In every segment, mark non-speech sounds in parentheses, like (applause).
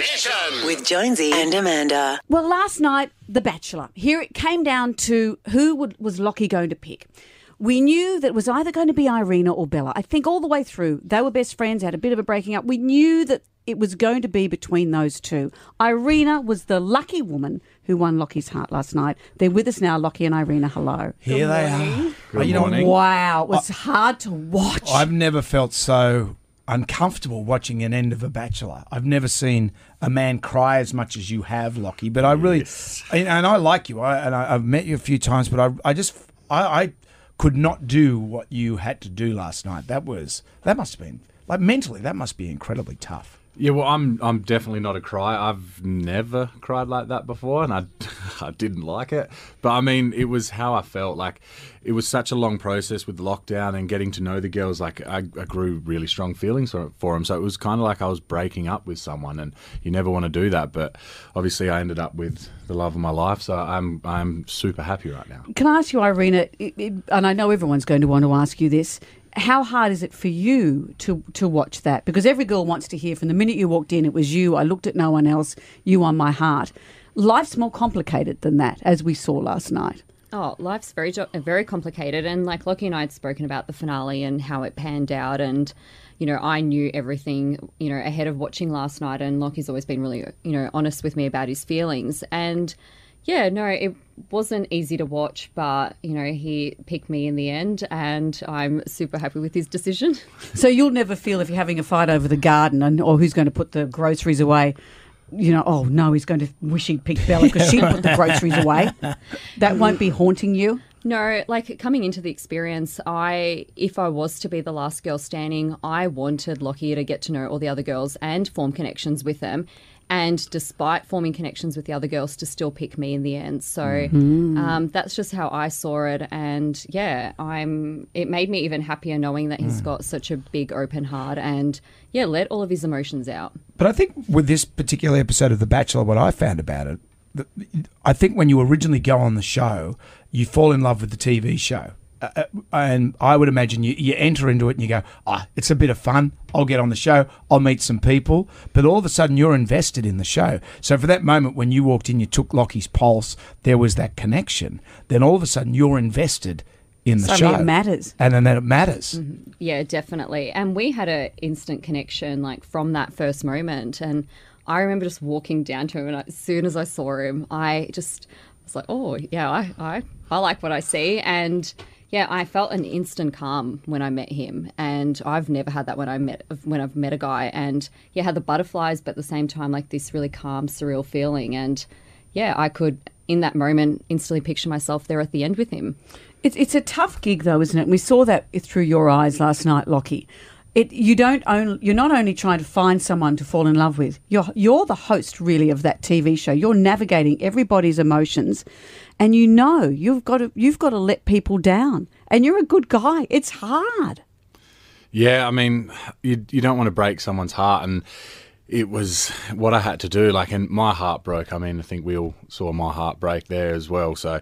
Mission. With Jonesy and Amanda. Well, last night, The Bachelor. Here it came down to who would, was Locky going to pick. We knew that it was either going to be Irena or Bella. I think all the way through, they were best friends, had a bit of a breaking up. We knew that it was going to be between those two. Irena was the lucky woman who won Locky's heart last night. They're with us now, Locky and Irena. Hello. Here they are. Good you know, morning. Wow, it was hard to watch. I've never felt so uncomfortable watching an end of a Bachelor. I've never seen a man cry as much as you have, Locky. But I really, and, and I like you, I, and I, I've met you a few times, but I, I just, I, I could not do what you had to do last night. That was, that must have been, like mentally, that must be incredibly tough. Yeah, well, I'm I'm definitely not a cry. I've never cried like that before, and I (laughs) I didn't like it. But I mean, it was how I felt. Like it was such a long process with lockdown and getting to know the girls. Like I, I grew really strong feelings for, for them. So it was kind of like I was breaking up with someone, and you never want to do that. But obviously, I ended up with the love of my life. So I'm I'm super happy right now. Can I ask you, Irina, it, it, and I know everyone's going to want to ask you this, how hard is it for you to, to watch that? Because every girl wants to hear from the minute you walked in, it was you, I looked at no one else, you on my heart. Life's more complicated than that, as we saw last night. Oh, life's very very complicated, and like Locky and I had spoken about the finale and how it panned out, and you know I knew everything you know ahead of watching last night, and Locky's always been really you know honest with me about his feelings, and yeah, no, it wasn't easy to watch, but you know he picked me in the end, and I'm super happy with his decision. (laughs) So you'll never feel if you're having a fight over the garden and or who's going to put the groceries away. You know, oh no, he's going to wish he'd picked Bella because she put the groceries away. (laughs) That won't be haunting you. No, like coming into the experience, I if I was to be the last girl standing, I wanted Locky to get to know all the other girls and form connections with them. And despite forming connections with the other girls, to still pick me in the end. So um, that's just how I saw it. And yeah, I'm. It made me even happier knowing that he's got such a big open heart and yeah, let all of his emotions out. But I think with this particular episode of The Bachelor, what I found about it, I think when you originally go on the show, you fall in love with the TV show. Uh, uh, and I would imagine you, you enter into it and you go, ah, it's a bit of fun. I'll get on the show. I'll meet some people. But all of a sudden, you're invested in the show. So for that moment when you walked in, you took Locky's pulse, there was that connection. Then all of a sudden, you're invested in the Suddenly show. it matters. And then it matters. Yeah, definitely. And we had an instant connection like from that first moment. And I remember just walking down to him, and as soon as I saw him, I just was like, "Oh, yeah, I, I, I like what I see." And yeah, I felt an instant calm when I met him, and I've never had that when I met when I've met a guy. And yeah, had the butterflies, but at the same time, like this really calm, surreal feeling. And yeah, I could in that moment instantly picture myself there at the end with him. It's it's a tough gig though, isn't it? We saw that through your eyes last night, Locky. It you don't you're not only trying to find someone to fall in love with. You're you're the host really of that TV show. You're navigating everybody's emotions, and you know you've got to you've got to let people down. And you're a good guy. It's hard. Yeah, I mean, you you don't want to break someone's heart, and it was what I had to do. Like, and my heart broke. I mean, I think we all saw my heart break there as well. So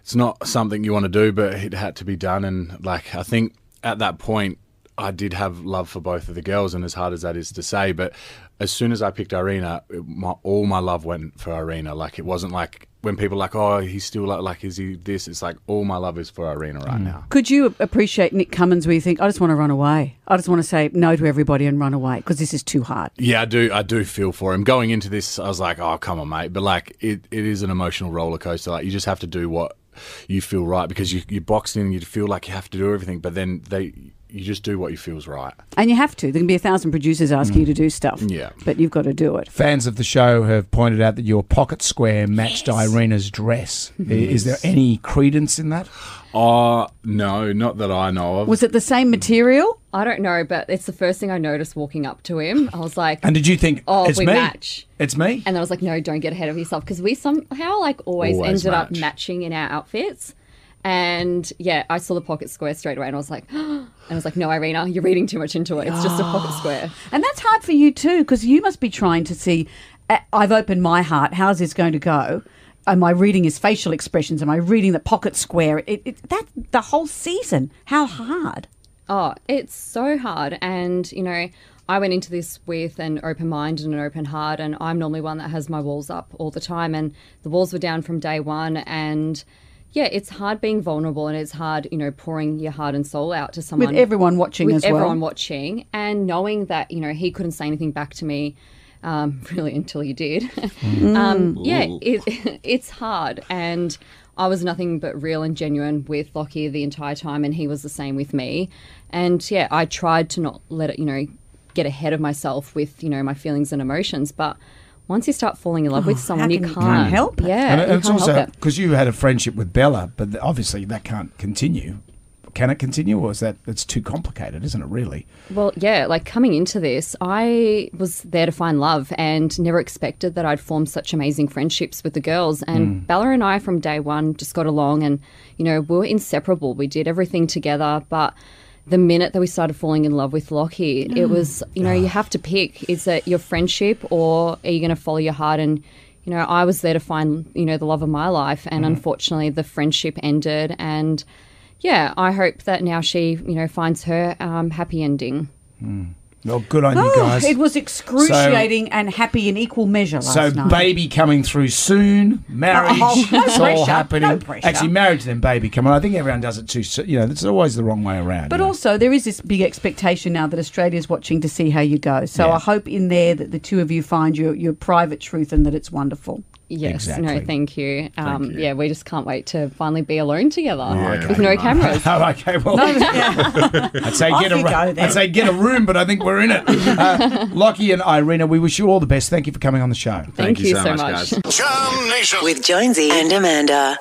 it's not something you want to do, but it had to be done. And like, I think at that point, I did have love for both of the girls, and as hard as that is to say, but as soon as I picked Irena, my, all my love went for Irena. Like, it wasn't like when people are like, oh, he's still like, like, is he this? It's like all my love is for Irena right mm. now. Could you appreciate Nick Cummins where you think I just want to run away? I just want to say no to everybody and run away because this is too hard. Yeah, I do. I do feel for him. Going into this, I was like, "Oh, come on, mate!" But like, it, it is an emotional roller coaster. Like, you just have to do what you feel right because you you boxed in, and you feel like you have to do everything, but then they you just do what you feels right. And you have to. There can be a thousand producers asking you to do stuff. Mm. Yeah. But you've got to do it. Fans of the show have pointed out that your pocket square matched Irena's dress. I- mm-hmm. Is there any credence in that? Oh no, not that I know of. Was it the same material? I don't know, but it's the first thing I noticed walking up to him. I was like, And did you think, Oh, it's we me? match. It's me? And then I was like, no, don't get ahead of yourself because we somehow like always, Always ended up match. matching in our outfits. And yeah, I saw the pocket square straight away and I was like, (gasps) and I was like, no, Irena, you're reading too much into it. It's just a pocket (gasps) square. And that's hard for you too, because you must be trying to see. I've opened my heart. How's this going to go? Am I reading his facial expressions? Am I reading the pocket square? It, it, that the whole season. How hard? Oh, it's so hard. And, you know, I went into this with an open mind and an open heart, and I'm normally one that has my walls up all the time, and the walls were down from day one, and yeah, it's hard being vulnerable, and it's hard, you know, pouring your heart and soul out to someone With everyone watching with as well. everyone watching, and knowing that you know he couldn't say anything back to me. Um, (laughs) really, until you did. um, yeah, it, (laughs) it's hard, and I was nothing but real and genuine with Locky the entire time, and he was the same with me. And yeah, I tried to not let it, you know, get ahead of myself with you know my feelings and emotions, but. Once you start falling in love with oh, someone, you can you- can't, can't help it. Yeah, and you it's can't also help it. because you had a friendship with Bella, but obviously that can't continue. Can it continue, or is that it's too complicated, isn't it? Really? Well, yeah, like coming into this, I was there to find love and never expected that I'd form such amazing friendships with the girls. And hmm. Bella and I, from day one, just got along and, you know, we were inseparable. We did everything together. But the minute that we started falling in love with Locky, it was, you know, you ah. have to pick is it your friendship or are you going to follow your heart? And, you know, I was there to find, you know, the love of my life. And mm-hmm. unfortunately, the friendship ended. And, yeah, I hope that now she, you know, finds her um, happy ending. Hmm. Well, good on you Oh, guys. it was excruciating and happy in equal measure last so night. baby coming through soon, marriage, Oh, no it's all happening. no. Actually, marriage then baby come on. I think everyone does it too. So, you know, it's always the wrong way around. But you know. also, there is this big expectation now that Australia's watching to see how you go. So Yeah. I hope in there that the two of you find your, your private truth and that it's wonderful. Yes, Exactly. no, thank you. Um, you. Yeah, we just can't wait to finally be alone together Yeah. with no cameras. (laughs) Oh, okay. Well, (laughs) I'd say get a, go, I'd say get a room, but I think we're in it. (laughs) Uh, Locky and Irena, we wish you all the best. Thank you for coming on the show. Thank, you, so much. guys. With Jonesy and Amanda.